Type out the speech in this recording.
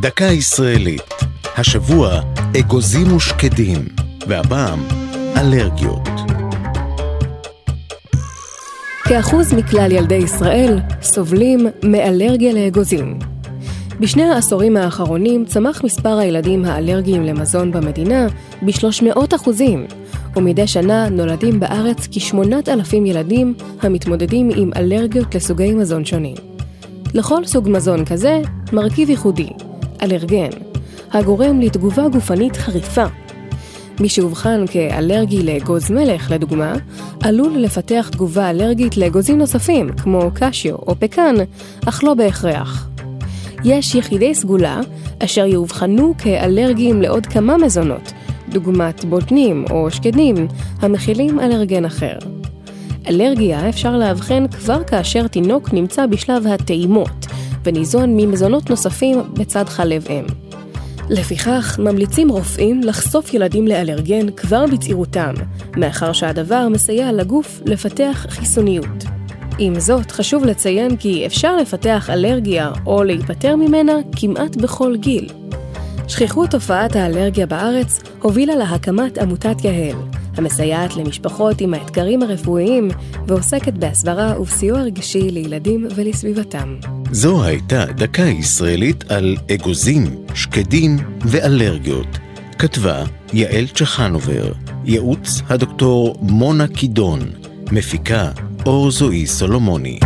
דקה ישראלית. השבוע אגוזים ושקדים, והפעם אלרגיות. כאחוז מכלל ילדי ישראל סובלים מאלרגיה לאגוזים. בשני העשורים האחרונים צמח מספר הילדים האלרגיים למזון במדינה ב-300 אחוזים, ומדי שנה נולדים בארץ כ-8,000 ילדים המתמודדים עם אלרגיות לסוגי מזון שונים. לכל סוג מזון כזה מרכיב ייחודי, אלרגן, הגורם לתגובה גופנית חריפה. מי שאובחן כאלרגי לאגוז מלך, לדוגמה, עלול לפתח תגובה אלרגית לאגוזים נוספים, כמו קשיו או פקן, אך לא בהכרח. יש יחידי סגולה אשר יאובחנו כאלרגיים לעוד כמה מזונות, דוגמת בוטנים או שקדים, המכילים אלרגן אחר. אלרגיה אפשר לאבחן כבר כאשר תינוק נמצא בשלב הטעימות, וניזון ממזונות נוספים בצד חלב אם. לפיכך, ממליצים רופאים לחשוף ילדים לאלרגן כבר בצעירותם, מאחר שהדבר מסייע לגוף לפתח חיסוניות. עם זאת, חשוב לציין כי אפשר לפתח אלרגיה או להיפטר ממנה כמעט בכל גיל. שכיחות תופעת האלרגיה בארץ הובילה להקמת עמותת יהל, המסייעת למשפחות עם האתגרים הרפואיים ועוסקת בהסברה ובסיוע רגשי לילדים ולסביבתם. זו הייתה דקה ישראלית על אגוזים, שקדים ואלרגיות. כתבה יעל צ'חנובר, ייעוץ הדוקטור מונה קידון, מפיקה אור זועי סולומוני.